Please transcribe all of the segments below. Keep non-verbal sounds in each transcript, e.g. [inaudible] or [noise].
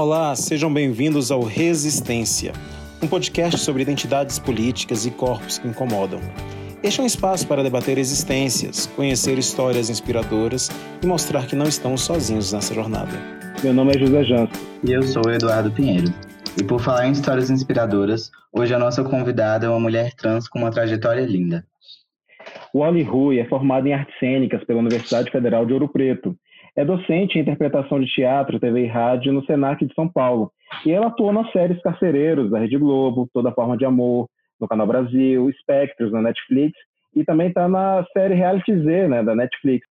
Olá, sejam bem-vindos ao Resistência, um podcast sobre identidades políticas e corpos que incomodam. Este é um espaço para debater existências, conhecer histórias inspiradoras e mostrar que não estamos sozinhos nessa jornada. Meu nome é José Jansen. E eu sou Eduardo Pinheiro. E por falar em histórias inspiradoras, hoje a nossa convidada é uma mulher trans com uma trajetória linda. Wally Rui é formada em artes cênicas pela Universidade Federal de Ouro Preto. É docente em interpretação de teatro, TV e rádio no Senac de São Paulo. E ela atuou nas séries Carcereiros, da Rede Globo, Toda Forma de Amor, no Canal Brasil, Espectros, na Netflix, e também está na série Reality Z, né, da Netflix.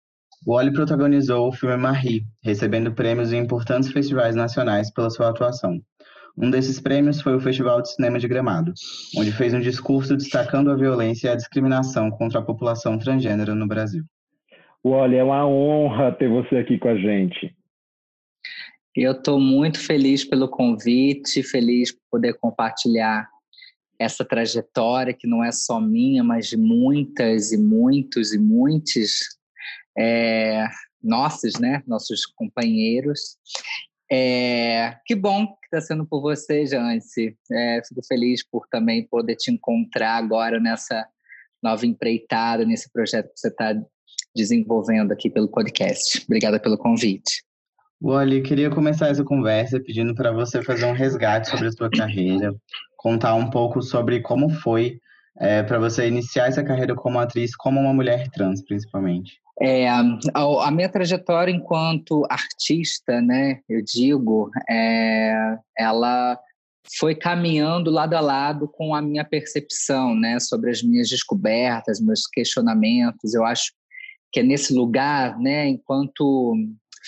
Wally protagonizou o filme Marie, recebendo prêmios em importantes festivais nacionais pela sua atuação. Um desses prêmios foi o Festival de Cinema de Gramado, onde fez um discurso destacando a violência e a discriminação contra a população transgênero no Brasil. Wally, é uma honra ter você aqui com a gente. Eu estou muito feliz pelo convite, feliz por poder compartilhar essa trajetória que não é só minha, mas de muitas e muitos e muitos é, nossos, né, nossos companheiros. É, que bom que está sendo por você, Jance. É, fico feliz por também poder te encontrar agora nessa nova empreitada, nesse projeto que você está desenvolvendo aqui pelo podcast. Obrigada pelo convite. Wally, queria começar essa conversa pedindo para você fazer um resgate sobre a sua carreira, contar um pouco sobre como foi é, para você iniciar essa carreira como atriz, como uma mulher trans, principalmente. É, a, a, minha trajetória enquanto artista, né, eu digo, é, ela foi caminhando lado a lado com a minha percepção, né, sobre as minhas descobertas, meus questionamentos. Eu acho que é nesse lugar, né, enquanto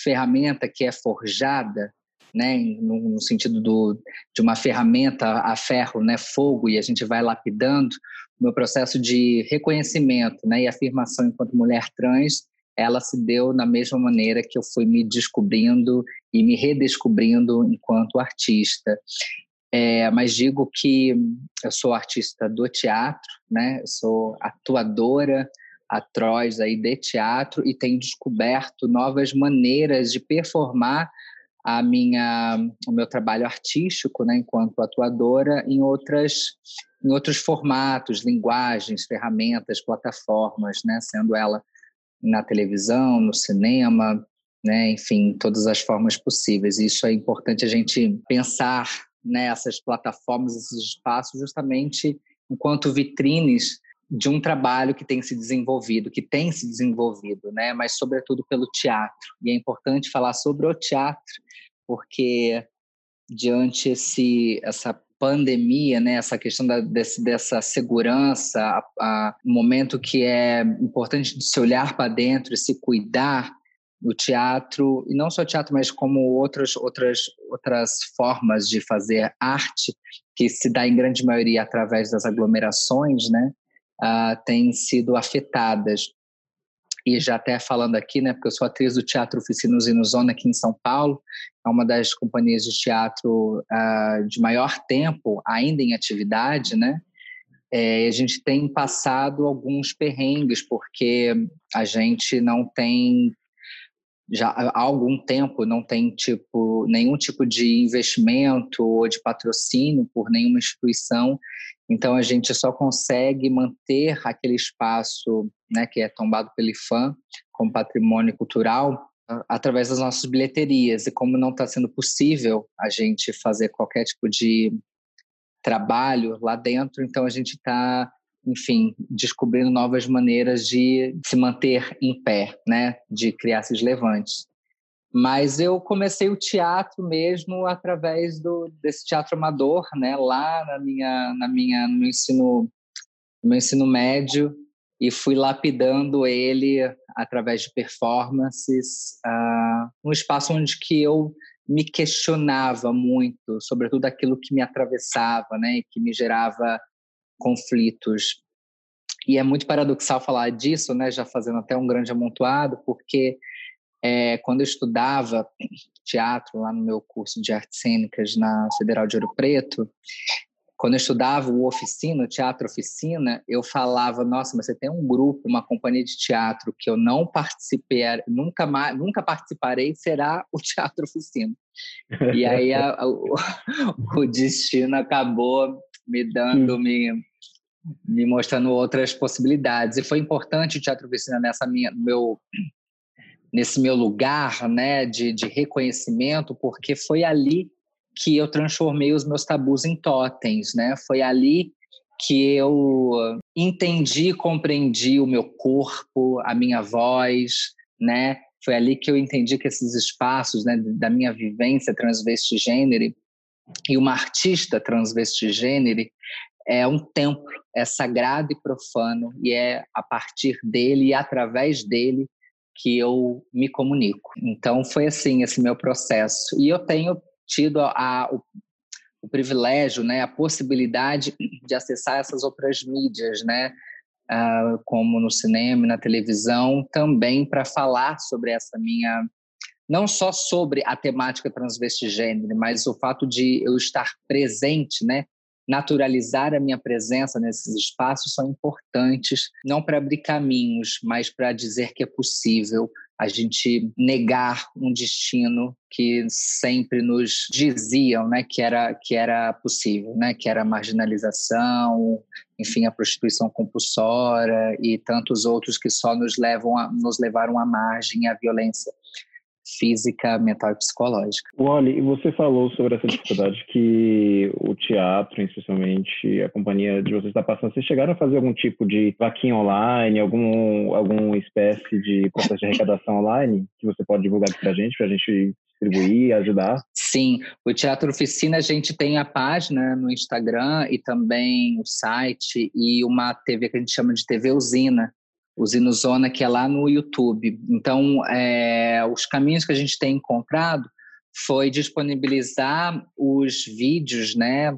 ferramenta que é forjada, né, no, sentido do, de uma ferramenta a ferro, né, fogo, e a gente vai lapidando, o meu processo de reconhecimento né, e afirmação enquanto mulher trans, ela se deu da mesma maneira que eu fui me descobrindo e me redescobrindo enquanto artista. É, mas digo que eu sou artista do teatro, né? Eu sou atuadora atroz aí de teatro e tenho descoberto novas maneiras de performar a minha o meu trabalho artístico, né, enquanto atuadora em outras em outros formatos, linguagens, ferramentas, plataformas, né, sendo ela na televisão, no cinema, né, enfim, todas as formas possíveis. Isso é importante a gente pensar nessas né, plataformas, esses espaços, justamente enquanto vitrines de um trabalho que tem se desenvolvido, que tem se desenvolvido, né? Mas sobretudo pelo teatro. E é importante falar sobre o teatro, porque diante esse essa pandemia, né, essa questão da, desse, dessa segurança, a, a, um momento que é importante de se olhar para dentro se cuidar, o teatro, e não só teatro, mas como outras, outras, outras formas de fazer arte, que se dá em grande maioria através das aglomerações, né, uh, têm sido afetadas. E já até falando aqui, né, porque eu sou atriz do Teatro Oficinas Zona aqui em São Paulo, é uma das companhias de teatro uh, de maior tempo ainda em atividade, né? É, a gente tem passado alguns perrengues porque a gente não tem já há algum tempo não tem tipo nenhum tipo de investimento ou de patrocínio por nenhuma instituição então a gente só consegue manter aquele espaço né que é tombado pelo IFAM como patrimônio cultural através das nossas bilheterias. E como não está sendo possível a gente fazer qualquer tipo de trabalho lá dentro, então a gente está, enfim, descobrindo novas maneiras de se manter em pé, né? De criar esses levantes. Mas eu comecei o teatro mesmo através do desse teatro amador, né? Lá na minha, na minha, no meu ensino, no meu ensino médio, e fui lapidando ele através de performances, uh, um espaço onde que eu me questionava muito, sobretudo aquilo que me atravessava, né, e que me gerava conflitos. E é muito paradoxal falar disso, né, já fazendo até um grande amontoado, porque é, quando eu estudava teatro lá no meu curso de artes cênicas na Federal de Ouro Preto, quando eu estudava o oficina, o teatro oficina, eu falava, nossa, mas você tem um grupo, uma companhia de teatro que eu não participei, nunca mais, nunca participarei, será o teatro oficina. E aí a, a, o, [laughs] o, destino acabou me dando, me, me mostrando outras possibilidades. E foi importante o teatro oficina nessa minha, meu nesse meu lugar, né, de, de reconhecimento, porque foi ali que eu transformei os meus tabus em totens, né? Foi ali que eu entendi, compreendi o meu corpo, a minha voz, né? Foi ali que eu entendi que esses espaços, né, da minha vivência transvestigênero e uma artista transvestigênero é um templo, é sagrado e profano e é a partir dele e através dele que eu me comunico. Então foi assim esse meu processo. E eu tenho tido a, a, o, o, privilégio, né, a possibilidade de acessar essas outras mídias, né, uh, como no cinema na televisão, também para falar sobre essa minha não só sobre a temática transvestigênero, mas o fato de eu estar presente, né, naturalizar a minha presença nesses espaços são importantes, não para abrir caminhos, mas para dizer que é possível a gente negar um destino que sempre nos diziam, né, que era que era possível, né, que era a marginalização, enfim, a prostituição compulsória e tantos outros que só nos levam a, nos levaram à margem, à violência física, mental e psicológica. Wally, e você falou sobre essa dificuldade que o teatro, especialmente a companhia de vocês está passando. Vocês chegaram a fazer algum tipo de vaquinha online, algum alguma espécie de processo de arrecadação online que você pode divulgar para a gente, para a gente distribuir, ajudar? Sim, o Teatro Oficina a gente tem a página no Instagram e também o site e uma TV que a gente chama de TV Usina, o Zinozona, que é lá no YouTube. Então, é, os caminhos que a gente tem encontrado foi disponibilizar os vídeos, né,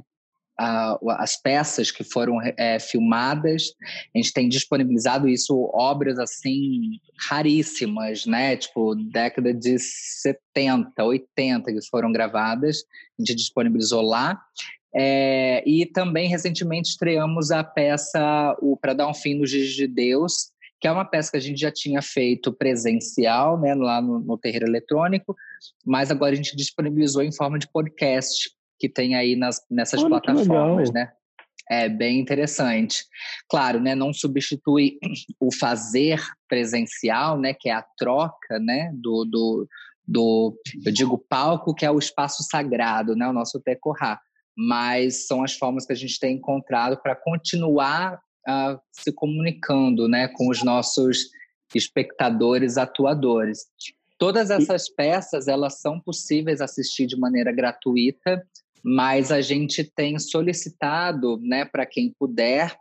as peças que foram é, filmadas. A gente tem disponibilizado isso, obras assim raríssimas, né? Tipo, década de 70, 80 que foram gravadas. A gente disponibilizou lá. É, e também recentemente estreamos a peça o Para Dar um Fim no Giz de Deus, que é uma peça que a gente já tinha feito presencial, né, lá no, no terreiro eletrônico, mas agora a gente disponibilizou em forma de podcast, que tem aí nas, nessas Olha, plataformas, né? É bem interessante. Claro, né, não substitui o fazer presencial, né, que é a troca, né, do, do, do eu digo palco, que é o espaço sagrado, né, o nosso tecorá. Mas são as formas que a gente tem encontrado para continuar uh, se comunicando né, com os nossos espectadores atuadores. Todas essas peças elas são possíveis assistir de maneira gratuita, mas a gente tem solicitado, né, para quem puder,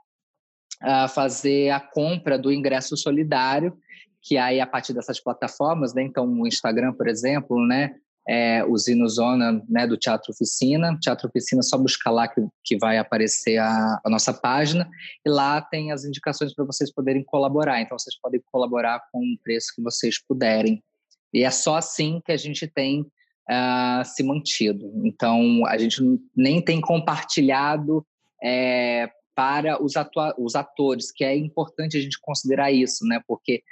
uh, fazer a compra do ingresso solidário, que aí a partir dessas plataformas, né, então o Instagram, por exemplo, né, é, o Zinozona né, do Teatro Oficina. Teatro Oficina, só buscar lá que, que vai aparecer a, a nossa página. E lá tem as indicações para vocês poderem colaborar. Então, vocês podem colaborar com o preço que vocês puderem. E é só assim que a gente tem uh, se mantido. Então, a gente nem tem compartilhado é, para os, os atores, que é importante a gente considerar isso, né? Porque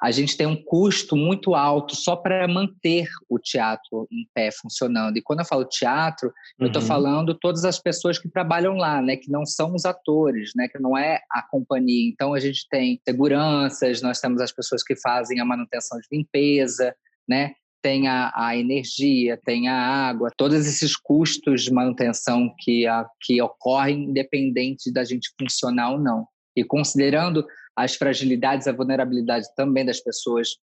a gente tem um custo muito alto só para manter o teatro em pé funcionando. E quando eu falo teatro, uhum. eu estou falando todas as pessoas que trabalham lá, né, que não são os atores, né, que não é a companhia. Então a gente tem seguranças, nós temos as pessoas que fazem a manutenção de limpeza, né, tem a, a, energia, tem a água, todos esses custos de manutenção que, a, que ocorrem independente da gente funcionar ou não. E considerando as fragilidades, a vulnerabilidade também das pessoas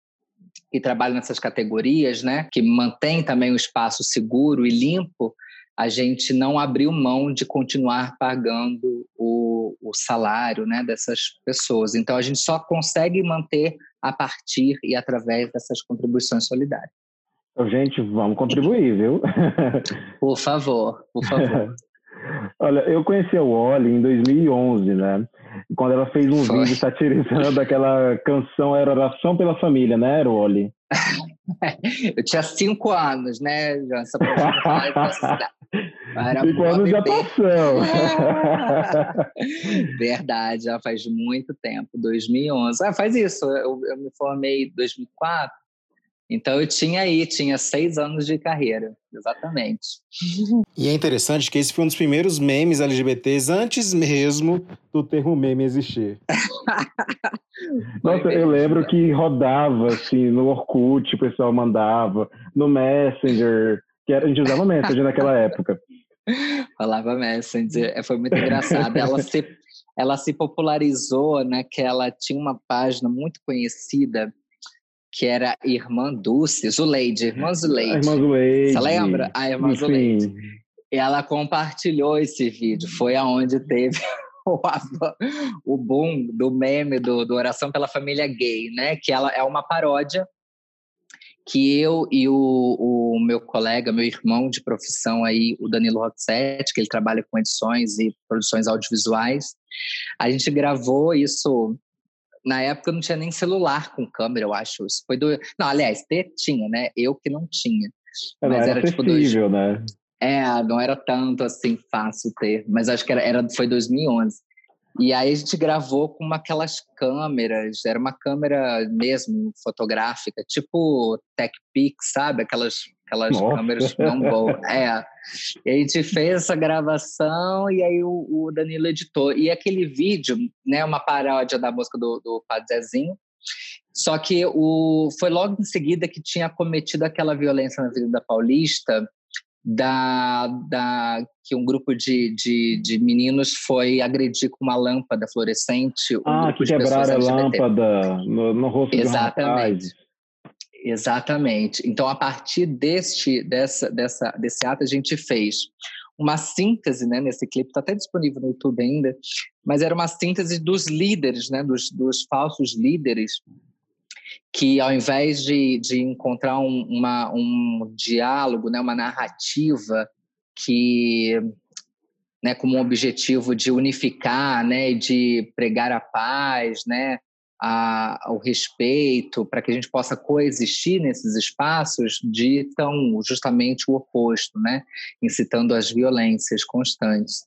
que trabalham nessas categorias, né, que mantém também o espaço seguro e limpo, a gente não abriu mão de continuar pagando o, o salário né, dessas pessoas. Então, a gente só consegue manter a partir e através dessas contribuições solidárias. Gente, vamos contribuir, viu? Por favor, por favor. [laughs] Olha, eu conheci a Wally em 2011, né? Quando ela fez um Foi. vídeo satirizando aquela canção Era Oração pela Família, né, Wally? [laughs] eu tinha cinco anos, né, Jansa? Era Cinco anos de atuação. [laughs] Verdade, já faz muito tempo, 2011. Ah, faz isso, eu, eu me formei em 2004, então eu tinha aí, tinha seis anos de carreira, exatamente. E é interessante que esse foi um dos primeiros memes LGBTs antes mesmo do termo meme existir. [laughs] Nossa, eu lembro que rodava assim no Orkut, o pessoal mandava, no Messenger, que a gente usava Messenger naquela época. Falava Messenger, é, foi muito engraçado. Ela se, ela se popularizou naquela, tinha uma página muito conhecida que era Irmã Dulce, Zuleide, Irmã Zuleide. A Irmã Zuleide. Você lembra? A Irmã Sim. Zuleide. E ela compartilhou esse vídeo, foi aonde teve [laughs] o, o boom do meme do, do Oração pela Família Gay, né? Que ela é uma paródia que eu e o, o, meu colega, meu irmão de profissão aí, o Danilo Roxette, que ele trabalha com edições e produções audiovisuais, a gente gravou isso na época não tinha nem celular com câmera, eu acho. Isso foi do. Não, aliás, ter tinha, né? Eu que não tinha. Mas era, era tipo dois. né? É, não era tanto assim fácil ter, mas acho que era, era foi 2011. E aí a gente gravou com uma, aquelas câmeras, era uma câmera mesmo fotográfica, tipo TechPix, sabe? Aquelas, aquelas câmeras não boas. [laughs] É. E a gente fez essa gravação e aí o, o, Danilo editou. E aquele vídeo, né, uma paródia da música do, do Padre Zezinho, só que o, foi logo em seguida que tinha cometido aquela violência na Avenida Paulista, da, da que um grupo de, de, de, meninos foi agredir com uma lâmpada fluorescente. Um ah, que quebraram a lâmpada no, no rosto Exatamente. Exatamente. Então, a partir deste, dessa, dessa, desse ato, a gente fez uma síntese né, nesse clipe, está até disponível no YouTube ainda, mas era uma síntese dos líderes, né, dos, dos falsos líderes que ao invés de, de encontrar um, uma, um diálogo, né, uma narrativa que né, como um objetivo de unificar, né, de pregar a paz, né, a, o respeito, para que a gente possa coexistir nesses espaços, ditam justamente o oposto, né, incitando as violências constantes.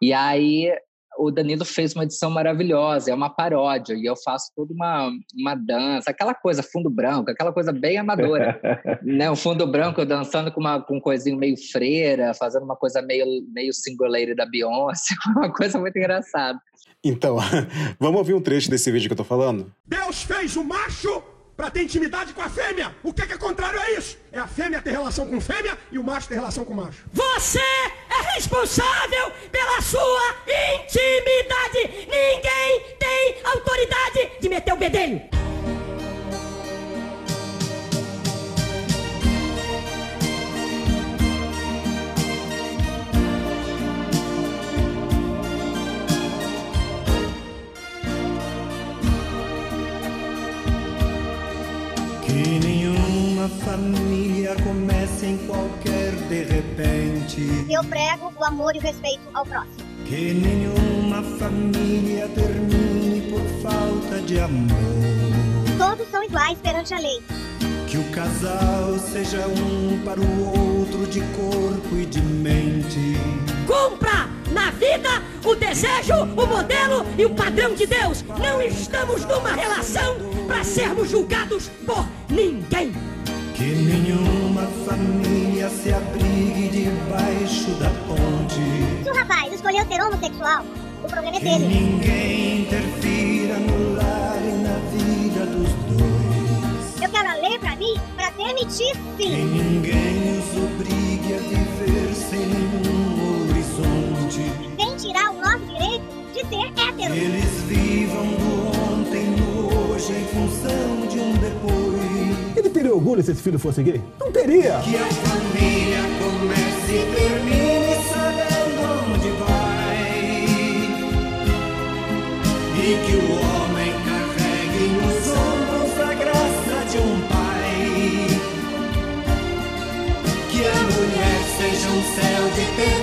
E aí o Danilo fez uma edição maravilhosa, é uma paródia, e eu faço toda uma, uma dança, aquela coisa, fundo branco, aquela coisa bem amadora. [laughs] né? O fundo branco dançando com, uma, com um coisinho meio freira, fazendo uma coisa meio, meio singular da Beyoncé, [laughs] uma coisa muito engraçada. Então, [laughs] vamos ouvir um trecho desse vídeo que eu tô falando? Deus fez o macho para ter intimidade com a fêmea. O que é, que é contrário a isso? É a fêmea ter relação com fêmea e o macho ter relação com macho. Você é responsável pela sua intimidade. Ninguém tem autoridade de meter o bedelho. Família comece em qualquer de repente. Eu prego o amor e o respeito ao próximo. Que nenhuma família termine por falta de amor. Todos são iguais perante a lei. Que o casal seja um para o outro de corpo e de mente. Cumpra na vida o desejo, o modelo e o padrão de Deus. Não estamos numa relação para sermos julgados por ninguém. Que nenhuma família se abrigue debaixo da ponte. Se o rapaz escolheu ser homossexual, o problema é que dele. Ninguém interfira no lar e na vida dos dois. Eu quero a lei pra mim pra permitir sim. Que ninguém os obrigue a viver sem nenhum horizonte. Sem tirar o nosso direito de ser hétero. Eles vivam do hoje em função de um depois. Ele teria orgulho se esse filho fosse gay? Não teria! Que a família comece e termine sabendo onde vai. E que o homem carregue nos ombros a graça de um pai. Que a mulher seja um céu de ternura,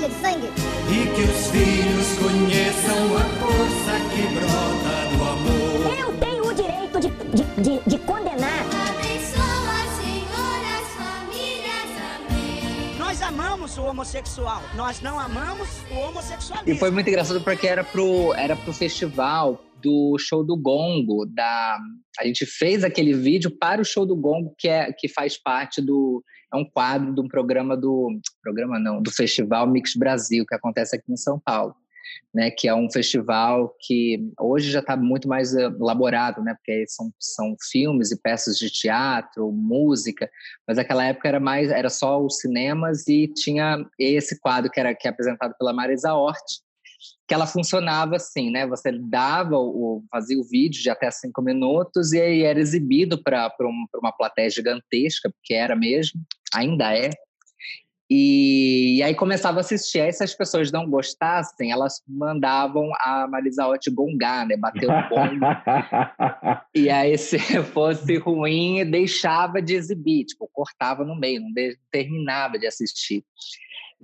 de sangue. E que os filhos conheçam a força que brota do amor. Eu tenho o direito de, de, de, de condenar. Abençoa, Senhor, as famílias. Amém. Nós amamos o homossexual, nós não amamos o homossexualismo. E foi muito engraçado porque era pro, era pro festival, do show do Gongo, da a gente fez aquele vídeo para o show do Gongo que é que faz parte do é um quadro de um programa do programa não do festival Mix Brasil que acontece aqui em São Paulo né, que é um festival que hoje já está muito mais elaborado, né, porque são, são filmes e peças de teatro, música, mas naquela época era mais era só os cinemas e tinha esse quadro que era que é apresentado pela Marisa Hort, que ela funcionava assim, né? Você dava o fazia o vídeo de até cinco minutos e aí era exibido para um, uma plateia gigantesca, porque era mesmo, ainda é, e, e, aí começava a assistir. Aí, se as pessoas não gostassem, elas mandavam a Marisa Hort gongar, né? Bater o gongo. [laughs] e aí, se fosse ruim, deixava de exibir. Tipo, cortava no meio, não terminava de assistir.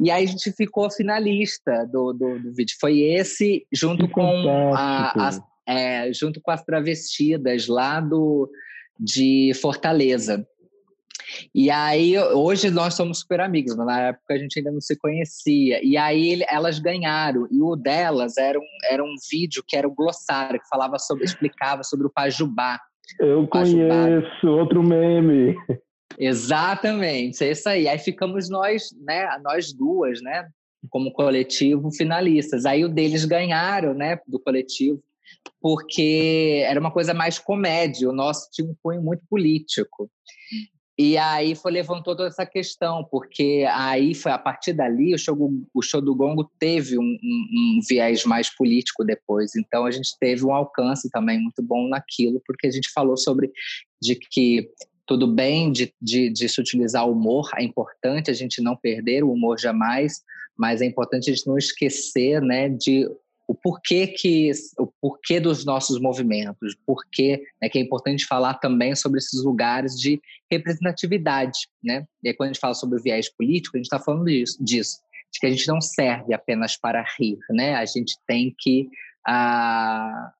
E aí a gente ficou finalista do, do, do vídeo. Foi esse, junto que com a, a, é, junto com as travestidas lá do, de Fortaleza. E aí, hoje nós somos super amigos, mas na época a gente ainda não se conhecia. E aí elas ganharam, e o delas era um, era um vídeo que era o um glossário, que falava sobre, explicava sobre o Pajubá. Eu Pajubá. conheço, outro meme. Exatamente, é isso aí. Aí ficamos nós, né, nós duas, né, como coletivo finalistas. Aí o deles ganharam, né, do coletivo, porque era uma coisa mais comédia, o nosso tinha um cunho muito político. E aí foi levantou toda essa questão, porque aí foi a partir dali o show, o show do Gongo teve um, um, um, viés mais político depois. Então a gente teve um alcance também muito bom naquilo, porque a gente falou sobre de que tudo bem de, de, de se utilizar o humor, é importante a gente não perder o humor jamais, mas é importante a gente não esquecer né, de o porquê que o porquê dos nossos movimentos, porquê né, que é importante falar também sobre esses lugares de representatividade, né? E aí, quando a gente fala sobre o viés político, a gente está falando disso, disso, de que a gente não serve apenas para rir, né? A gente tem que ah,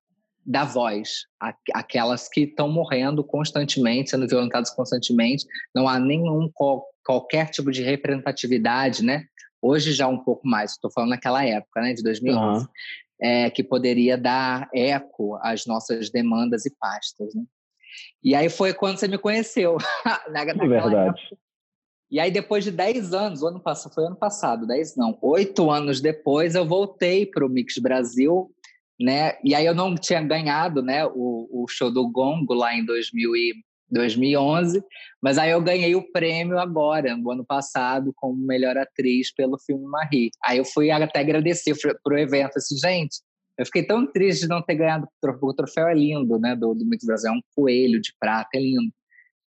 dar voz àquelas que estão morrendo constantemente, sendo violentadas constantemente. Não há nenhum qualquer tipo de representatividade, né? Hoje já um pouco mais, estou falando naquela época, né, de 2011, uhum. é, que poderia dar eco às nossas demandas e pastas, né? E aí foi quando você me conheceu. [laughs] é verdade. Época. E aí, depois de 10 anos, ano passado, foi ano passado, 10 não, 8 anos depois, eu voltei para o Mix Brasil, né? E aí eu não tinha ganhado né, o, o show do Gongo lá em 2000 e, 2011, mas aí eu ganhei o prêmio agora, no ano passado, como melhor atriz pelo filme Marie. Aí eu fui até agradecer pro evento, assim, gente, eu fiquei tão triste de não ter ganhado o troféu, o troféu é lindo, né, do, do Mix Brasil, é um coelho de prata, é lindo.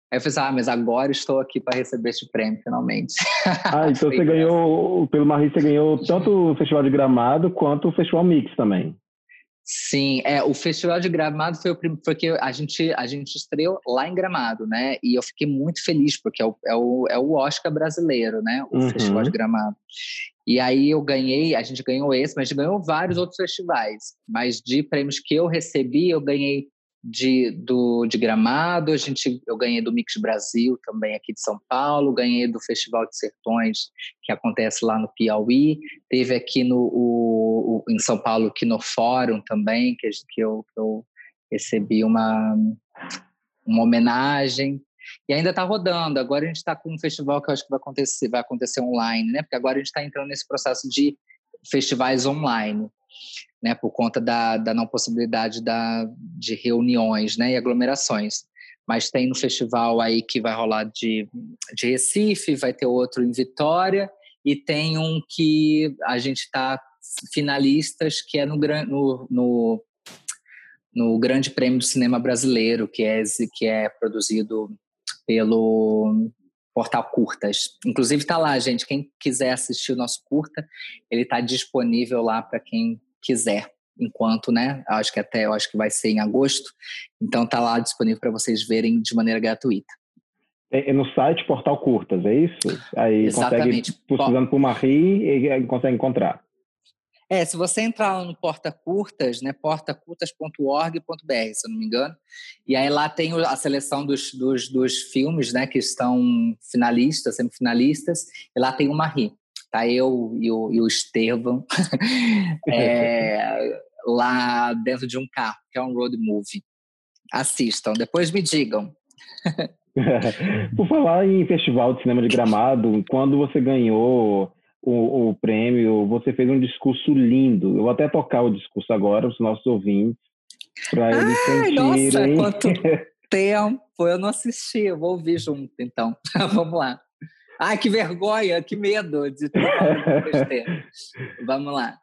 Aí eu falei assim, ah, mas agora estou aqui para receber este prêmio, finalmente. [laughs] Ah, então você ganhou, pelo Marie, você ganhou tanto o Festival de Gramado quanto o Festival Mix também. Sim, é, o Festival de Gramado foi o primeiro, porque a gente, a gente estreou lá em Gramado, né? E eu fiquei muito feliz, porque é o, é o, é o Oscar brasileiro, né? O uhum. Festival de Gramado. E aí eu ganhei, a gente ganhou esse, mas a gente ganhou vários outros festivais. Mas de prêmios que eu recebi, eu ganhei de, do, de Gramado, a gente, eu ganhei do Mix Brasil também aqui de São Paulo, ganhei do Festival de Sertões, que acontece lá no Piauí, teve aqui no, o, o, em São Paulo, no Fórum também, que, que, eu, que eu recebi uma, uma homenagem, e ainda está rodando. Agora a gente está com um festival que eu acho que vai acontecer, vai acontecer online, né? Porque agora a gente está entrando nesse processo de festivais online né, por conta da, da não possibilidade da, de reuniões né, e aglomerações. Mas tem no festival aí que vai rolar de, de Recife, vai ter outro em Vitória, e tem um que a gente está finalistas, que é no, no, no, no Grande Prêmio do Cinema Brasileiro, que é, que é produzido pelo Portal Curtas. Inclusive está lá, gente. Quem quiser assistir o nosso curta, ele está disponível lá para quem quiser, enquanto, né? Acho que até eu acho que vai ser em agosto. Então tá lá disponível para vocês verem de maneira gratuita. É, é, no site Portal Curtas, é isso? Aí Exatamente. consegue, precisando por Marie, e consegue encontrar. É, se você entrar no Porta Curtas, né, portacurtas.org.br, se eu não me engano, e aí lá tem a seleção dos, dos, dos filmes, né, que estão finalistas, semifinalistas, e lá tem o Marie. Tá eu e o, e o Estevam [laughs] é, lá dentro de um carro, que é um road movie. Assistam, depois me digam. [laughs] Por falar em Festival de Cinema de Gramado, quando você ganhou o, o prêmio, você fez um discurso lindo. Eu vou até tocar o discurso agora para os nossos ouvintes, para eles sentirem. Nossa, quanto [laughs] tempo! Eu não assisti, eu vou ouvir junto, então. Vamos lá. Ai, que vergonha, que medo de Vamos lá.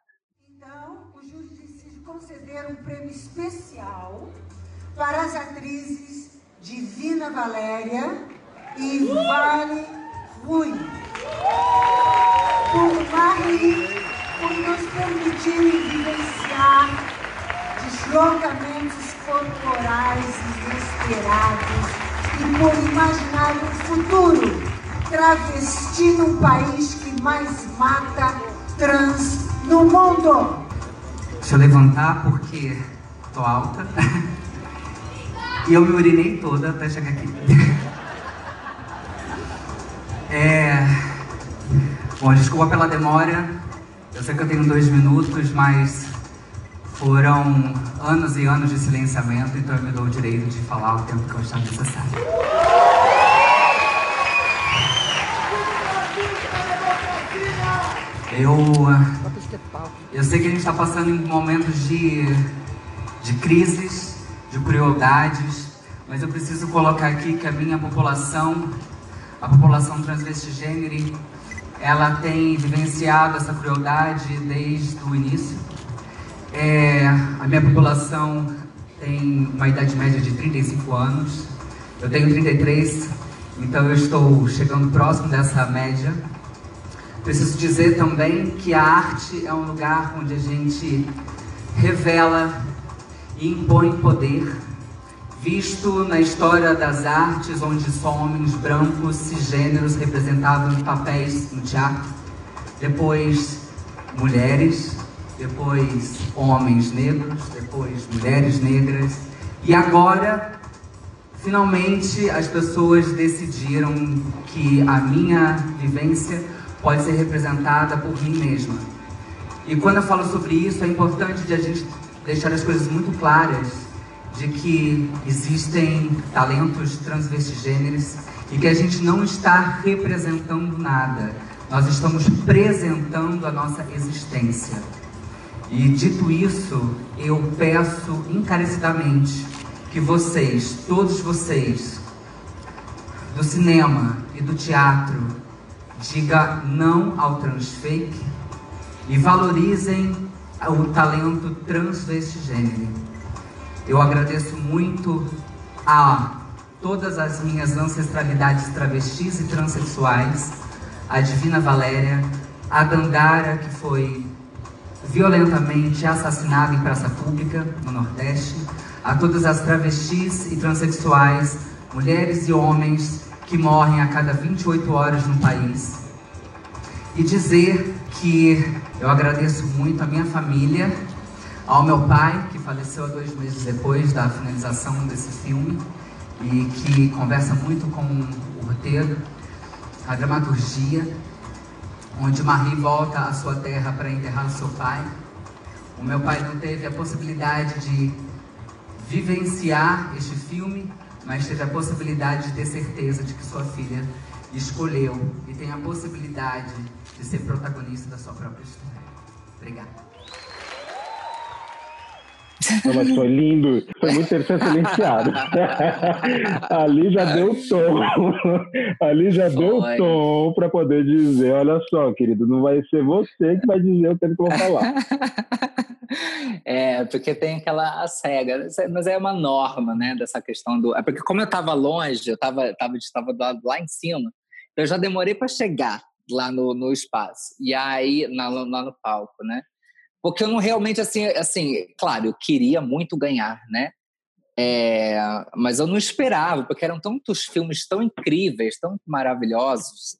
Então, o júri decide conceder um prêmio especial para as atrizes Divina Valéria e Vale Rui. Por Marie, por nos permitirem vivenciar deslocamentos corporais inesperados e por imaginar um futuro travesti no país que mais mata trans no mundo. Deixa eu levantar porque tô alta. [laughs] e eu me urinei toda até chegar aqui. [laughs] é... Bom, desculpa pela demora. Eu sei que eu tenho dois minutos, mas foram anos e anos de silenciamento, então eu me dou o direito de falar o tempo que eu achar necessário. Eu, eu sei que a gente está passando em momentos de, de crises, de crueldades, mas eu preciso colocar aqui que a minha população, a população transvestigênero, ela tem vivenciado essa crueldade desde o início. É, a minha população tem uma idade média de 35 anos, eu tenho 33, então eu estou chegando próximo dessa média. Preciso dizer também que a arte é um lugar onde a gente revela e impõe poder, visto na história das artes, onde só homens brancos, cisgêneros representavam os papéis no teatro, depois mulheres, depois homens negros, depois mulheres negras, e agora finalmente as pessoas decidiram que a minha vivência pode ser representada por mim mesma. E quando eu falo sobre isso, é importante de a gente deixar as coisas muito claras de que existem talentos transvestigêneros e que a gente não está representando nada. Nós estamos apresentando a nossa existência. E dito isso, eu peço encarecidamente que vocês, todos vocês, do cinema e do teatro, diga não ao transfake e valorizem o talento transvestigênero. Eu agradeço muito a todas as minhas ancestralidades travestis e transexuais, a Divina Valéria, a Dandara, que foi violentamente assassinada em praça pública no Nordeste, a todas as travestis e transexuais, mulheres e homens que morrem a cada 28 horas no país. E dizer que eu agradeço muito a minha família, ao meu pai, que faleceu há dois meses depois da finalização desse filme, e que conversa muito com o roteiro, a dramaturgia, onde Marie volta à sua terra para enterrar seu pai. O meu pai não teve a possibilidade de vivenciar este filme, mas teve a possibilidade de ter certeza de que sua filha escolheu e tem a possibilidade de ser protagonista da sua própria história. Obrigada. Não, mas foi lindo, foi muito interessante silenciado. [laughs] Ali já deu tom, ali já foi. deu tom para poder dizer: olha só, querido, não vai ser você que vai dizer o que eu vou falar. [laughs] [laughs] É, porque tem aquela regras, mas é uma norma, né, dessa questão do. É porque, como eu estava longe, eu estava tava, tava lá, lá em cima, eu já demorei para chegar lá no, no espaço, e aí, na, lá no palco, né? Porque eu não realmente, assim, assim, claro, eu queria muito ganhar, né? É, mas eu não esperava, porque eram tantos filmes tão incríveis, tão maravilhosos,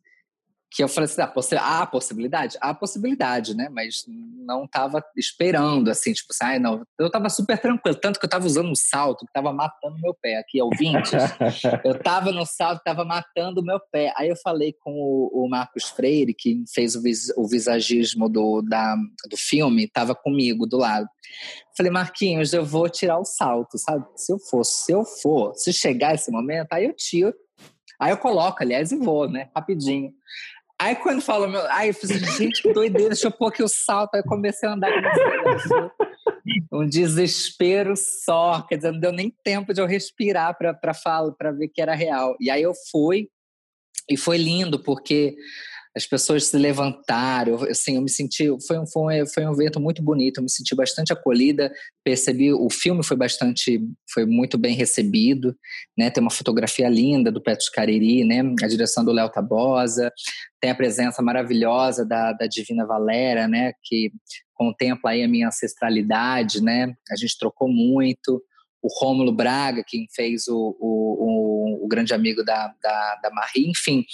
que eu falei assim, ah, possi há possibilidade? Há possibilidade, né? Mas não estava esperando, assim, tipo assim, ai, não. Eu estava super tranquilo, tanto que eu estava usando um salto que estava matando meu pé, aqui, ouvintes. [laughs] eu estava no salto, estava matando o meu pé. Aí eu falei com o, o Marcos Freire, que fez o, vis o visagismo do, da, do filme, estava comigo do lado. Falei, Marquinhos, eu vou tirar o salto, sabe? Se eu for, se eu for, se chegar esse momento, aí eu tiro. Aí eu coloco, aliás, e vou, né? Rapidinho. Aí quando falou, meu, aí eu fiz, gente, que doideira, deixa eu pôr aqui o salto. Aí comecei a andar com um desespero só, quer dizer, não deu nem tempo de eu respirar para falar, para ver que era real. E aí eu fui, e foi lindo, porque as pessoas se levantaram, assim, eu me senti, foi um, foi, um, foi um evento muito bonito, eu me senti bastante acolhida, percebi, o filme foi bastante, foi muito bem recebido, né, tem uma fotografia linda do Petros Cariri, né, a direção do Léo Tabosa, tem a presença maravilhosa da, da Divina Valera, né, que contempla aí a minha ancestralidade, né, a gente trocou muito, o Rômulo Braga, quem fez o, o, o, o grande amigo da, da, da Marie, enfim,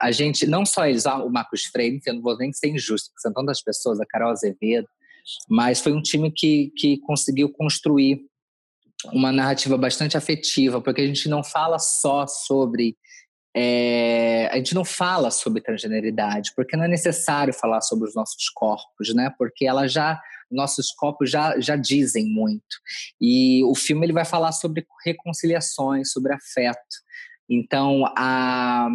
a gente, não só eles, o Marcos Freire, eu não vou nem ser injusto, porque são tantas pessoas, a Carol Azevedo, mas foi um time que, que conseguiu construir uma narrativa bastante afetiva, porque a gente não fala só sobre. É, a gente não fala sobre transgeneridade, porque não é necessário falar sobre os nossos corpos, né? Porque ela já nossos corpos já, já dizem muito. E o filme ele vai falar sobre reconciliações, sobre afeto. Então, a,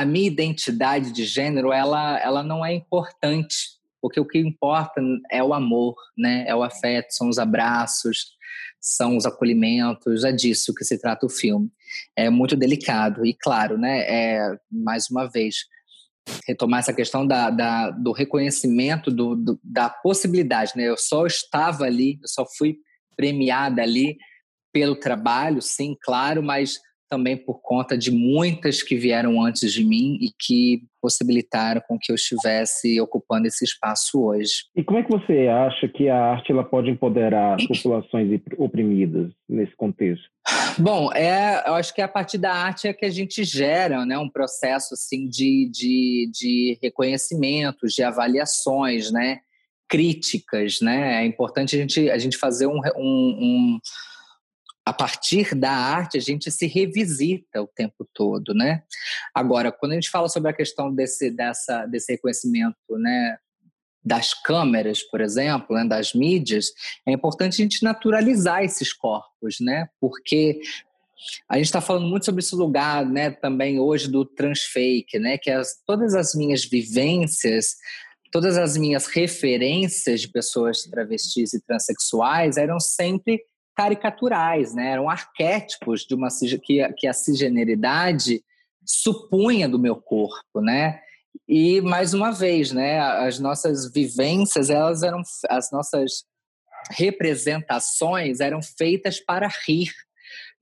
a minha identidade de gênero ela, ela não é importante, porque o que importa é o amor, né? É o afeto, são os abraços, são os acolhimentos, é disso que se trata o filme. É muito delicado e claro, né? É mais uma vez retomar essa questão da, da do reconhecimento do, do, da possibilidade, né? Eu só estava ali, eu só fui premiada ali pelo trabalho, sim, claro, mas também por conta de muitas que vieram antes de mim e que possibilitaram com que eu estivesse ocupando esse espaço hoje. E como é que você acha que a arte ela pode empoderar as populações oprimidas nesse contexto? Bom, é, eu acho que a partir da arte é que a gente gera né, um processo assim, de, de, de reconhecimentos, de avaliações, né, críticas. Né? É importante a gente, a gente fazer um, um, um a partir da arte a gente se revisita o tempo todo, né? Agora, quando a gente fala sobre a questão desse, dessa, desse reconhecimento, né, das câmeras, por exemplo, né, das mídias, é importante a gente naturalizar esses corpos, né? Porque a gente está falando muito sobre esse lugar, né, também hoje do transfake, né? Que as, todas as minhas vivências todas as minhas referências de pessoas travestis e transexuais eram sempre caricaturais, né? eram arquétipos de uma que, que a cisgeneridade supunha do meu corpo, né? E mais uma vez, né, as nossas vivências, elas eram as nossas representações eram feitas para rir,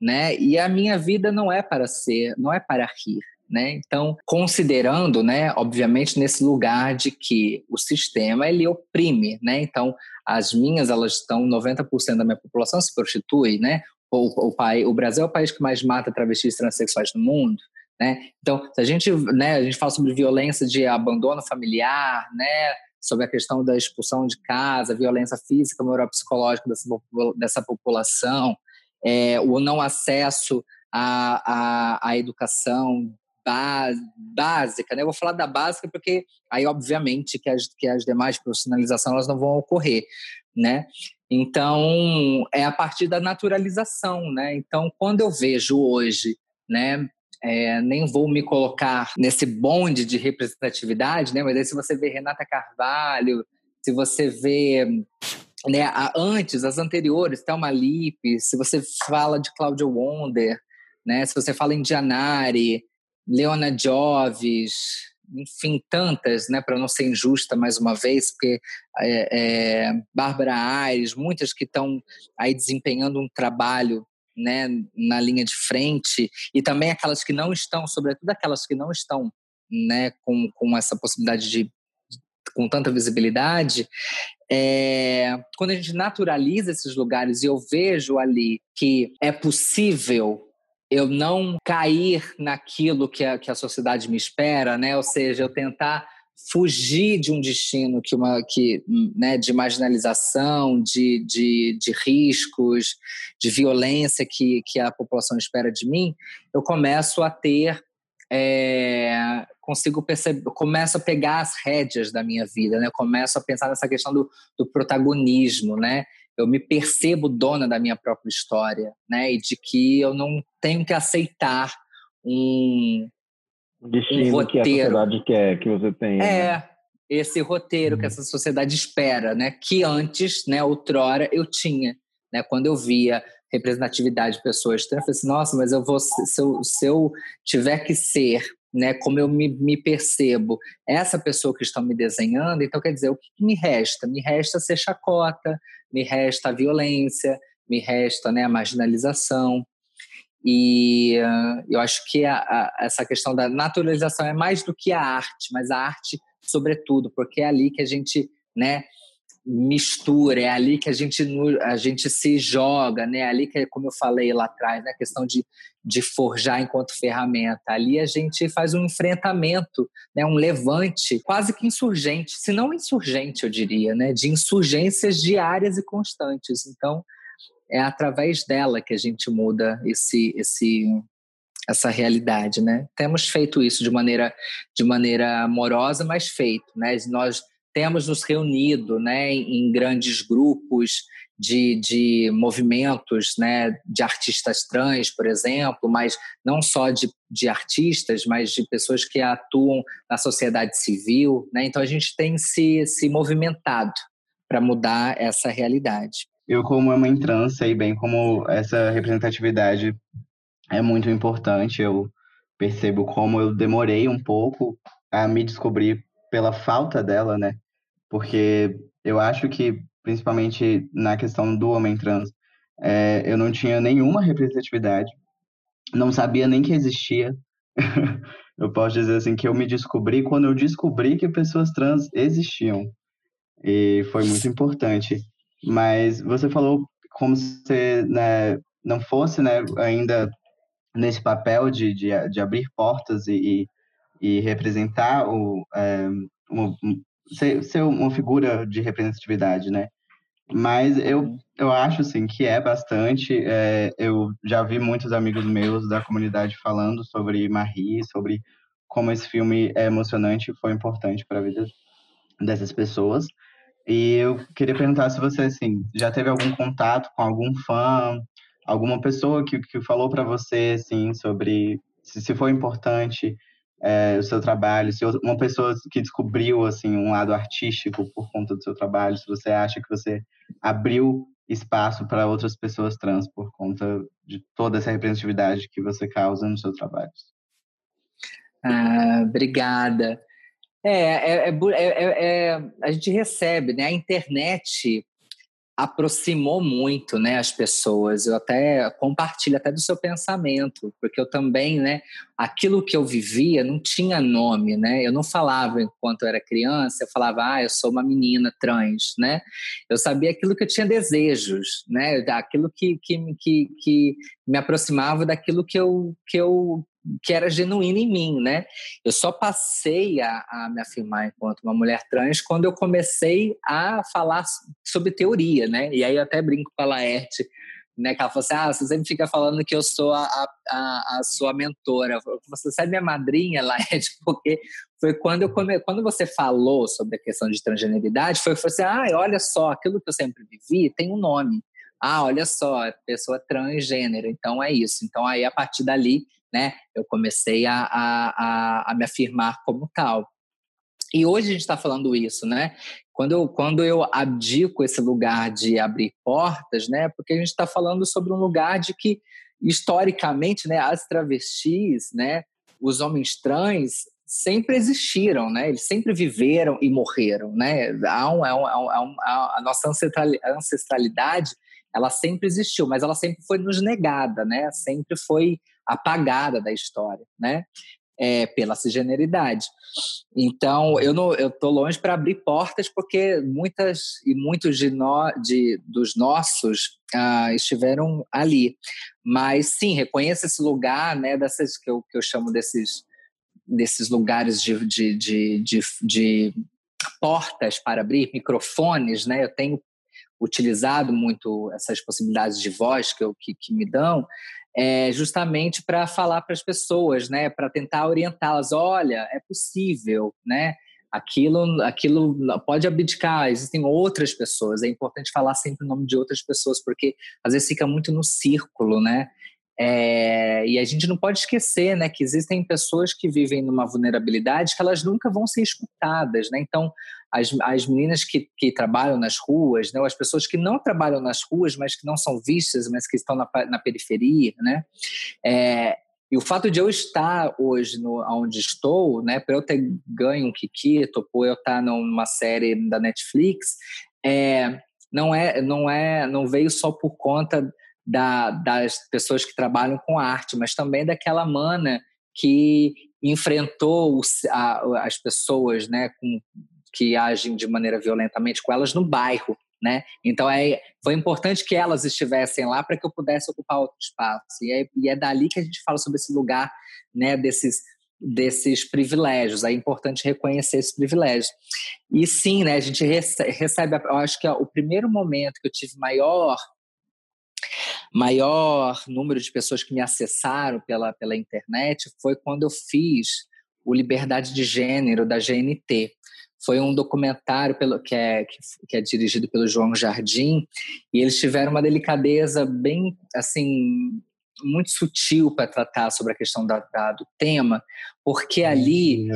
né? E a minha vida não é para ser, não é para rir, né? Então, considerando, né, obviamente nesse lugar de que o sistema ele oprime, né? Então, as minhas, elas estão 90% da minha população se prostitui, né? O, o, pai, o Brasil é o país que mais mata travestis transexuais no mundo, né? Então, se a gente, né, a gente fala sobre violência de abandono familiar, né? Sobre a questão da expulsão de casa, violência física, moral psicológica dessa, dessa população, é, o não acesso à, à, à educação básica, né? Eu vou falar da básica porque aí, obviamente, que as, que as demais profissionalizações elas não vão ocorrer, né? Então, é a partir da naturalização, né? Então, quando eu vejo hoje, né? É, nem vou me colocar nesse bonde de representatividade, né? Mas aí se você vê Renata Carvalho, se você vê né, a, antes, as anteriores, Thelma Lippe, se você fala de Claudio Wonder, né? Se você fala em Gianari, Leona Joves, enfim, tantas, né, para não ser injusta mais uma vez, porque é, é, Bárbara Aires, muitas que estão aí desempenhando um trabalho né, na linha de frente, e também aquelas que não estão, sobretudo aquelas que não estão né, com, com essa possibilidade de com tanta visibilidade, é, quando a gente naturaliza esses lugares e eu vejo ali que é possível eu não cair naquilo que a, que a sociedade me espera, né? Ou seja, eu tentar fugir de um destino que uma que né, de marginalização, de, de, de riscos, de violência que, que a população espera de mim, eu começo a ter é, consigo perceber, começo a pegar as rédeas da minha vida, né? Eu começo a pensar nessa questão do, do protagonismo, né? Eu me percebo dona da minha própria história, né? E de que eu não tenho que aceitar um, destino um roteiro. que a sociedade quer que você tenha. É, né? esse roteiro uhum. que essa sociedade espera, né? Que antes, né, outrora, eu tinha. Né? Quando eu via representatividade de pessoas trans, eu falei assim, nossa, mas eu vou, se eu, se eu tiver que ser né, como eu me, me, percebo essa pessoa que estão me desenhando, então quer dizer, o que me resta? Me resta ser chacota, me resta a violência, me resta né, a marginalização. E uh, eu acho que a, a, essa questão da naturalização é mais do que a arte, mas a arte sobretudo, porque é ali que a gente né, mistura, é ali que a gente, a gente se joga, né? Ali que, como eu falei lá atrás, né? a questão de, de forjar enquanto ferramenta. Ali a gente faz um enfrentamento, né? um levante quase que insurgente, se não insurgente, eu diria, né? de insurgências diárias e constantes. Então, é através dela que a gente muda esse, esse, essa realidade, né? Temos feito isso de maneira de maneira amorosa, mas feito, né? Nós temos nos reunido né, em grandes grupos de, de movimentos né, de artistas trans, por exemplo, mas não só de, de artistas, mas de pessoas que atuam na sociedade civil. Né? Então a gente tem se, se movimentado para mudar essa realidade. Eu, como mãe trans, sei bem como essa representatividade é muito importante. Eu percebo como eu demorei um pouco a me descobrir pela falta dela, né? porque eu acho que, principalmente na questão do homem trans, é, eu não tinha nenhuma representatividade, não sabia nem que existia. [laughs] eu posso dizer assim que eu me descobri quando eu descobri que pessoas trans existiam. E foi muito importante. Mas você falou como se né, não fosse né, ainda nesse papel de, de, de abrir portas e, e representar o, é, uma, ser, ser uma figura de representatividade, né? Mas eu, eu acho, assim, que é bastante. É, eu já vi muitos amigos meus da comunidade falando sobre Marie, sobre como esse filme é emocionante e foi importante para a vida dessas pessoas. E eu queria perguntar se você, assim, já teve algum contato com algum fã, alguma pessoa que, que falou para você, assim, sobre se, se foi importante é, o seu trabalho, se uma pessoa que descobriu assim um lado artístico por conta do seu trabalho, se você acha que você abriu espaço para outras pessoas trans por conta de toda essa representatividade que você causa no seu trabalho. Ah, obrigada. É, é, é, é, a gente recebe, né? A internet aproximou muito, né, as pessoas. Eu até compartilho até do seu pensamento, porque eu também, né, aquilo que eu vivia não tinha nome, né? Eu não falava enquanto eu era criança, eu falava, ah, eu sou uma menina trans, né? Eu sabia aquilo que eu tinha desejos, né? Aquilo que, que, que, que me aproximava daquilo que eu, que eu que era genuíno em mim, né? Eu só passei a, a, me afirmar enquanto uma mulher trans quando eu comecei a falar sobre teoria, né? E aí eu até brinco com a Laerte, né? Que ela falou assim, ah, você sempre fica falando que eu sou a, a, a sua mentora. Você é minha madrinha, [laughs] Laerte, porque foi quando, eu come... quando você falou sobre a questão de transgeneridade, foi, foi assim, ah, olha só, aquilo que eu sempre vivi tem um nome. Ah, olha só, é pessoa transgênero, então é isso. Então aí, a partir dali, né? Eu comecei a, a, a, me afirmar como tal. E hoje a gente está falando isso, né? Quando eu, quando eu abdico esse lugar de abrir portas, né? Porque a gente está falando sobre um lugar de que, historicamente, né? As travestis, né? Os homens trans sempre existiram, né? Eles sempre viveram e morreram, né? Há um, há um, há um, a nossa ancestralidade, ela sempre existiu, mas ela sempre foi nos negada, né? Sempre foi apagada da história, né? é, pela cisgeneridade. Então, eu não, eu tô longe para abrir portas porque muitas e muitos de, no, de dos nossos ah, estiveram ali. Mas sim, reconheça esse lugar, né, dessas que eu, que eu chamo desses desses lugares de, de, de, de, de portas para abrir, microfones, né? Eu tenho utilizado muito essas possibilidades de voz que, eu, que, que me dão, é justamente para falar para as pessoas, né? Para tentar orientá-las. Olha, é possível, né? Aquilo, aquilo pode abdicar. Existem outras pessoas. É importante falar sempre o nome de outras pessoas, porque às vezes fica muito no círculo, né? É, e a gente não pode esquecer né, que existem pessoas que vivem numa vulnerabilidade que elas nunca vão ser escutadas. Né? Então, as, as meninas que, que trabalham nas ruas, né, as pessoas que não trabalham nas ruas, mas que não são vistas, mas que estão na, na periferia, né? É, e o fato de eu estar hoje no, onde estou, né, para eu ter ganho um Kikito, por eu estar numa série da Netflix, é, não é, não é, não veio só por conta da, das pessoas que trabalham com arte, mas também daquela mana que enfrentou a, as pessoas né, com, que agem de maneira violentamente com elas no bairro. Né? Então é, foi importante que elas estivessem lá para que eu pudesse ocupar outro espaço. E é, e é dali que a gente fala sobre esse lugar né, desses, desses privilégios. É importante reconhecer esses privilégios. E sim, né, a gente recebe, eu acho que é o primeiro momento que eu tive maior maior número de pessoas que me acessaram pela, pela internet foi quando eu fiz o Liberdade de Gênero, da GNT. Foi um documentário pelo, que, é, que, que é dirigido pelo João Jardim, e eles tiveram uma delicadeza bem, assim, muito sutil para tratar sobre a questão da, da, do tema, porque ali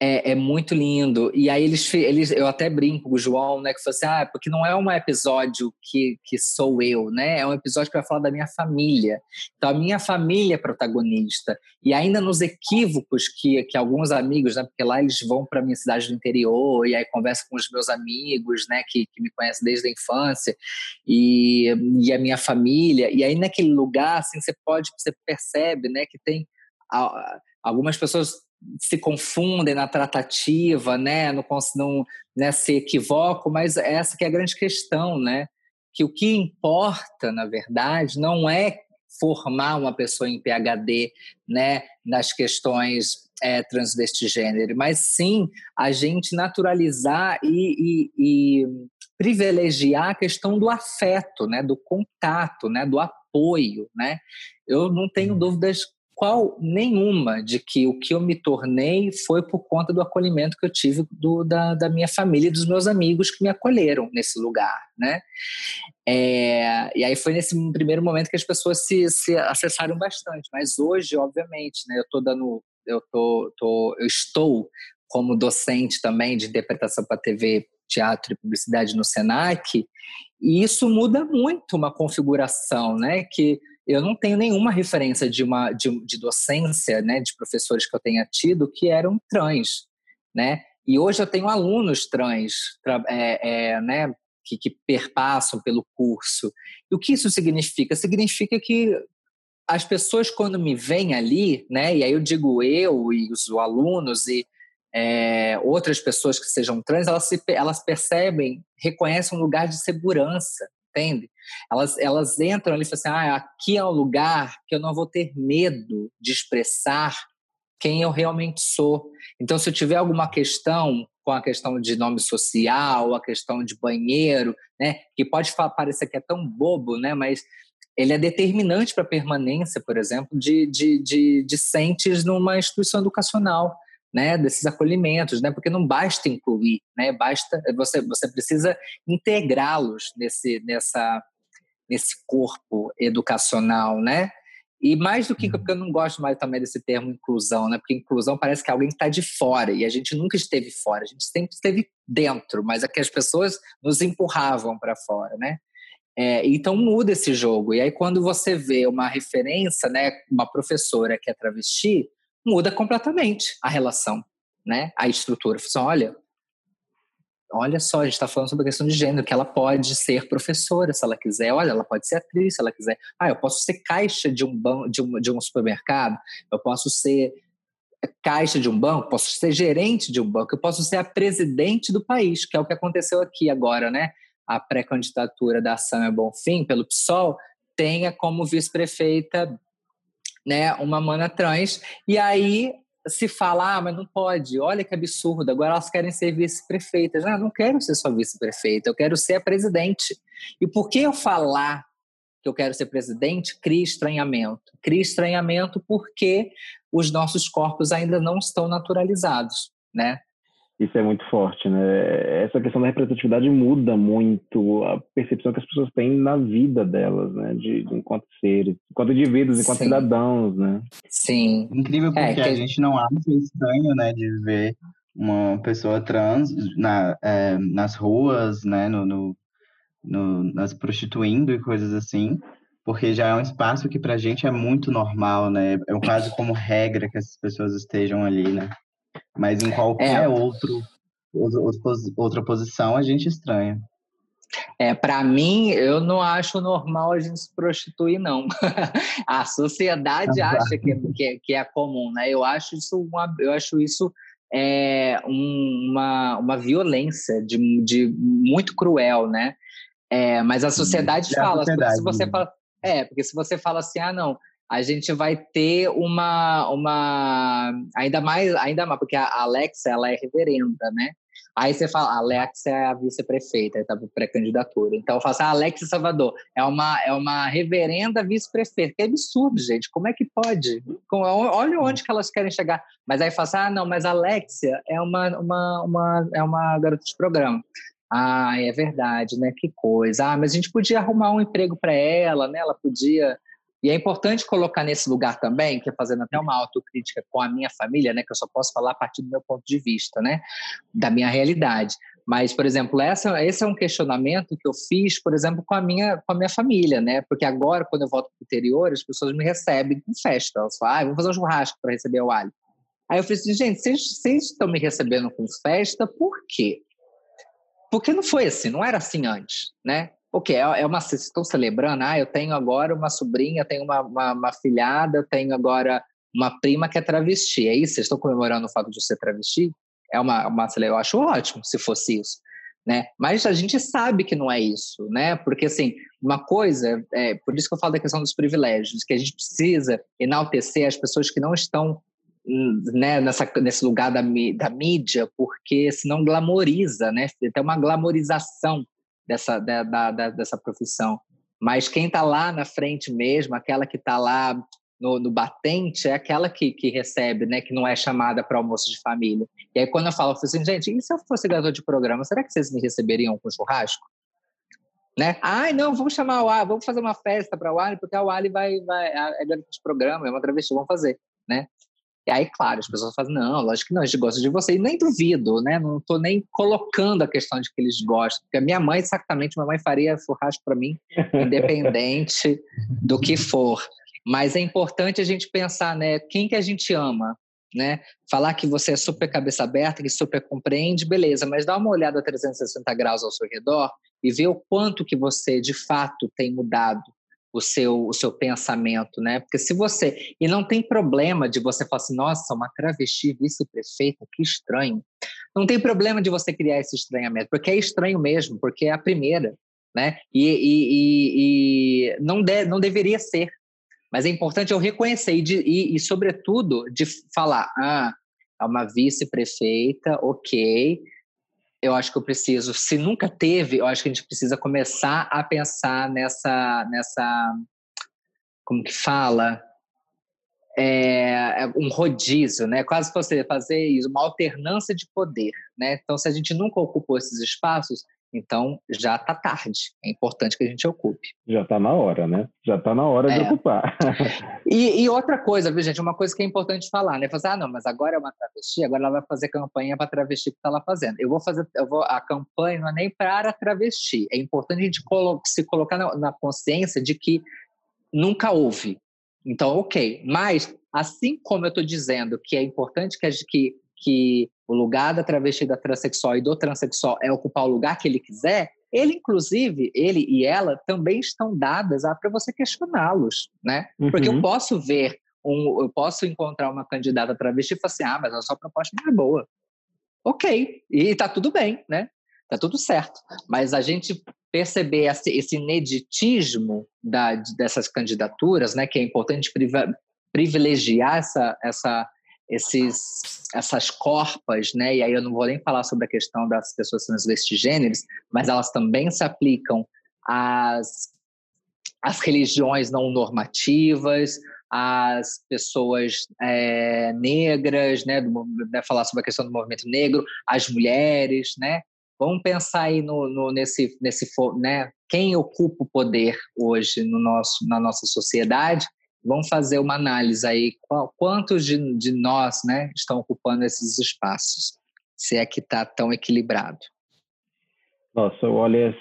é, é, muito lindo. E aí eles, eles, eu até brinco com o João, né, que falou assim, ah, porque não é um episódio que, que sou eu, né? É um episódio para falar da minha família. Então a minha família é protagonista. E ainda nos equívocos que, que alguns amigos, né, porque lá eles vão para minha cidade do interior e aí conversam com os meus amigos, né, que, que me conhecem desde a infância e, e a minha família. E aí naquele lugar, assim, você pode, você percebe, né, que tem algumas pessoas se confundem na tratativa, né? Não, não né, se equivocam, mas essa que é a grande questão, né? Que o que importa, na verdade, não é formar uma pessoa em PhD, né, nas questões é, transvestigênero, mas sim a gente naturalizar e, e, e privilegiar a questão do afeto, né, do contato, né, do apoio, né. Eu não tenho uhum. dúvidas qual nenhuma de que o que eu me tornei foi por conta do acolhimento que eu tive do, da, da minha família e dos meus amigos que me acolheram nesse lugar, né? É, e aí foi nesse primeiro momento que as pessoas se, se acessaram bastante, mas hoje, obviamente, né, eu tô dando, eu tô, tô eu estou como docente também de interpretação para TV, teatro e publicidade no Senac, e isso muda muito uma configuração, né? Que eu não tenho nenhuma referência de uma de, de, docência, né, de professores que eu tenha tido que eram trans, né? E hoje eu tenho alunos trans, é, é, né, que, que perpassam pelo curso. E o que isso significa? Significa que as pessoas quando me veem ali, né, e aí eu digo eu e os alunos e é, outras pessoas que sejam trans, elas, se, elas percebem, reconhecem um lugar de segurança, entende? Elas, elas entram ali e falam assim: ah, aqui é um lugar que eu não vou ter medo de expressar quem eu realmente sou. Então, se eu tiver alguma questão com a questão de nome social, a questão de banheiro, né, que pode parecer que é tão bobo, né, mas ele é determinante para a permanência, por exemplo, de, de, de discentes numa instituição educacional né, desses acolhimentos, né, porque não basta incluir, né, basta você você precisa integrá-los nesse nessa nesse corpo educacional, né? E mais do que uhum. porque eu não gosto mais também desse termo inclusão, né? Porque inclusão parece que é alguém está de fora e a gente nunca esteve fora, a gente sempre esteve dentro, mas é que as pessoas nos empurravam para fora, né? É, então muda esse jogo. E aí quando você vê uma referência, né, uma professora que é travesti, muda completamente a relação, né? A estrutura. Você olha, olha só, a gente está falando sobre a questão de gênero, que ela pode ser professora se ela quiser, olha, ela pode ser atriz se ela quiser. Ah, eu posso ser caixa de um, de um, de um supermercado, eu posso ser caixa de um banco, posso ser gerente de um banco, eu posso ser a presidente do país, que é o que aconteceu aqui agora, né? A pré-candidatura da Samia Bonfim pelo PSOL tenha como vice-prefeita né, uma mana trans, e aí se fala, ah, mas não pode, olha que absurdo, agora elas querem ser vice-prefeitas. Não, não quero ser só vice-prefeita, eu quero ser a presidente. E por que eu falar que eu quero ser presidente, cria estranhamento. Cria estranhamento porque os nossos corpos ainda não estão naturalizados, né? Isso é muito forte, né? Essa questão da representatividade muda muito a percepção que as pessoas têm na vida delas, né? De, de enquanto seres, enquanto indivíduos, enquanto Sim. cidadãos, né? Sim. Incrível é, porque é, que... a gente não acha estranho, né? De ver uma pessoa trans na, é, nas ruas, né? No, no, no, nas prostituindo e coisas assim, porque já é um espaço que para a gente é muito normal, né? É quase como regra que essas pessoas estejam ali, né? Mas em qualquer é. outro, outra posição a gente estranha. É, para mim, eu não acho normal a gente se prostituir, não. [laughs] a sociedade acha que, que, que, é comum, né? Eu acho isso uma, eu acho isso é, uma, uma violência de, de muito cruel, né? É, mas a sociedade é fala, a sociedade, se você fala, é, porque se você fala assim, ah, não, a gente vai ter uma, uma ainda mais, ainda mais, porque a Alexa, ela é reverenda, né? Aí você fala, a Alexa é a vice-prefeita, para pré-candidatura. Então eu falo assim, a Alexa Salvador é uma, é uma reverenda vice-prefeita. Que absurdo, gente. Como é que pode? Olha onde que elas querem chegar. Mas aí fala assim, ah, não, mas a Alexia é uma, uma, uma, é uma garota de programa. Ah, é verdade, né? Que coisa. Ah, mas a gente podia arrumar um emprego para ela, né? Ela podia. E é importante colocar nesse lugar também, que é fazendo até uma autocrítica com a minha família, né? Que eu só posso falar a partir do meu ponto de vista, né? Da minha realidade. Mas, por exemplo, essa, esse é um questionamento que eu fiz, por exemplo, com a minha, com a minha família, né? Porque agora, quando eu volto para o interior, as pessoas me recebem com festa. Elas falam, ah, vamos fazer um churrasco para receber o alho. Aí eu falei assim, gente, vocês, vocês estão me recebendo com festa, por quê? Porque não foi assim, não era assim antes, né? O que? É, é uma. Vocês estão celebrando? Ah, eu tenho agora uma sobrinha, tenho uma, uma, uma filhada, tenho agora uma prima que é travesti. É isso? Vocês estão comemorando o fato de ser travesti? É uma, uma. Eu acho ótimo se fosse isso. Né? Mas a gente sabe que não é isso, né? Porque assim, uma coisa, é, por isso que eu falo da questão dos privilégios, que a gente precisa enaltecer as pessoas que não estão né, nessa, nesse lugar da, da mídia, porque senão glamoriza, né? Tem uma glamorização dessa, da, da, dessa profissão. Mas quem está lá na frente mesmo, aquela que está lá no, no, batente, é aquela que, que recebe, né? Que não é chamada para almoço de família. E aí quando eu falo, eu falo assim, gente, e se eu fosse garoto de programa, será que vocês me receberiam com churrasco? Né? Ai, não, vamos chamar o Ali, vamos fazer uma festa para o Ali, porque o Ali vai, vai, é garoto de programa, é uma travesti, vamos fazer, né? E aí, claro, as pessoas falam, não, lógico que não, a gente gosta de você. E nem duvido, né? Não estou nem colocando a questão de que eles gostam. Porque a minha mãe, exatamente, minha mãe faria churrasco para mim, [laughs] independente do que for. Mas é importante a gente pensar, né? Quem que a gente ama, né? Falar que você é super cabeça aberta, que super compreende, beleza, mas dá uma olhada a 360 graus ao seu redor e vê o quanto que você, de fato, tem mudado o seu, o seu pensamento, né? Porque se você. E não tem problema de você falar assim, nossa, uma travesti vice-prefeita, que estranho. Não tem problema de você criar esse estranhamento, porque é estranho mesmo, porque é a primeira, né? E, e, e, e não, de, não deveria ser. Mas é importante eu reconhecer e, de, e, sobretudo, de falar: ah, é uma vice-prefeita, ok eu acho que eu preciso, se nunca teve, eu acho que a gente precisa começar a pensar nessa, nessa como que fala? É, é um rodízio, né? Quase você fazer isso, uma alternância de poder, né? Então, se a gente nunca ocupou esses espaços, então, já está tarde. É importante que a gente ocupe. Já está na hora, né? Já está na hora é. de ocupar. [laughs] e, e, outra coisa, viu, gente? Uma coisa que é importante falar, né? Fazer, ah, não, mas agora é uma travesti, agora ela vai fazer campanha para travesti que está lá fazendo. Eu vou fazer, eu vou, a campanha não é nem para a travesti. É importante a gente colo se colocar na, na consciência de que nunca houve. Então, ok. Mas, assim como eu estou dizendo que é importante que, a, que que o lugar da travesti, da transexual e do transexual é ocupar o lugar que ele quiser, ele, inclusive, ele e ela também estão dadas para você questioná-los, né? Uhum. Porque eu posso ver um, eu posso encontrar uma candidata travesti e falar assim, ah, mas a sua proposta não é boa. Ok, e tá tudo bem, né? Tá tudo certo. Mas a gente perceber esse, esse ineditismo da, dessas candidaturas, né, que é importante privilegiar essa, essa, esses, essas corpas, né, e aí eu não vou nem falar sobre a questão das pessoas transvestigêneres, mas elas também se aplicam às, às religiões não normativas, às pessoas é, negras, né, do, né, falar sobre a questão do movimento negro, às mulheres, né, Vamos pensar aí no, no, nesse, nesse, né? Quem ocupa o poder hoje no nosso, na nossa sociedade? Vamos fazer uma análise aí. Qual, quantos de, de nós, né, estão ocupando esses espaços? Se é que está tão equilibrado. Nossa, olha,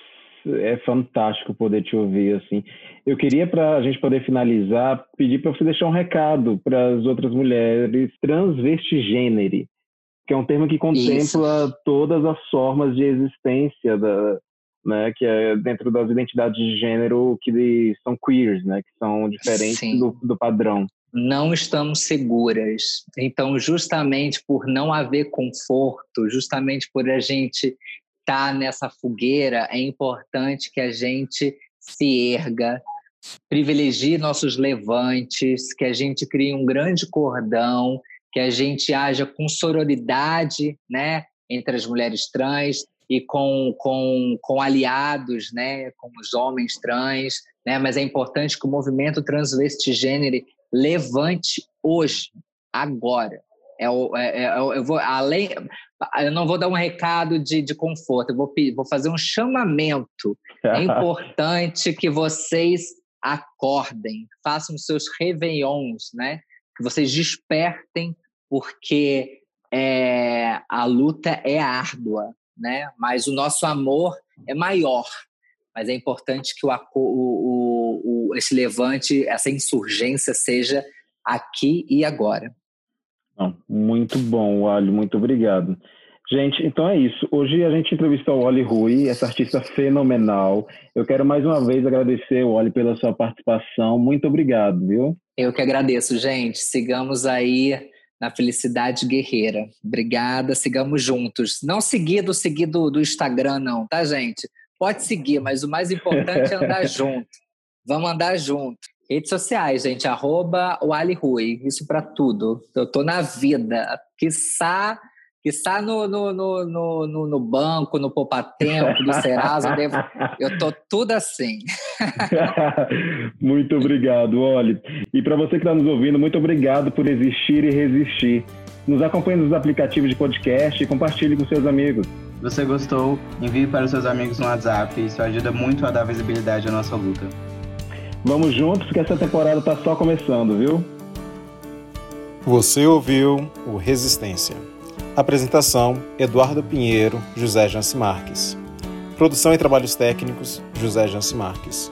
é, fantástico poder te ouvir assim. Eu queria para a gente poder finalizar pedir para você deixar um recado para as outras mulheres transvestigênere que é um termo que contempla Isso. todas as formas de existência da, né, que é dentro das identidades de gênero que são queers, né, que são diferentes do, do, padrão. Não estamos seguras. Então, justamente por não haver conforto, justamente por a gente estar tá nessa fogueira, é importante que a gente se erga, privilegie nossos levantes, que a gente crie um grande cordão que a gente haja com sororidade, né, entre as mulheres trans e com, com, com aliados, né, com os homens trans, né, mas é importante que o movimento transvestigênero levante hoje, agora. É, o, é, é, eu vou além, eu não vou dar um recado de, de conforto, eu vou, vou fazer um chamamento. É [laughs] importante que vocês acordem, façam seus réveillons, né? Que vocês despertem porque é, a luta é árdua, né? Mas o nosso amor é maior. Mas é importante que o, o, o, esse levante, essa insurgência seja aqui e agora. Muito bom, Wally, muito obrigado. Gente, então é isso. Hoje a gente entrevistou o Wally Rui, essa artista fenomenal. Eu quero mais uma vez agradecer, Wally, pela sua participação. Muito obrigado, viu? Eu que agradeço, gente. Sigamos aí na Felicidade Guerreira. Obrigada, sigamos juntos. Não seguir do seguir do, do Instagram, não, tá, gente? Pode seguir, mas o mais importante é andar [laughs] junto. Vamos andar junto. Redes sociais, gente, arroba o Ali Rui, isso para tudo. Eu tô na vida, quiçá está no, no, no, no, no banco, no Poupatempo, no Serasa, eu, devo, eu tô tudo assim. [laughs] muito obrigado, Oli. E para você que está nos ouvindo, muito obrigado por existir e resistir. Nos acompanhe nos aplicativos de podcast e compartilhe com seus amigos. Se você gostou, envie para os seus amigos no WhatsApp, isso ajuda muito a dar visibilidade à nossa luta. Vamos juntos que essa temporada está só começando, viu? Você ouviu o Resistência. Apresentação: Eduardo Pinheiro, José Janci Marques. Produção e trabalhos técnicos: José Janci Marques.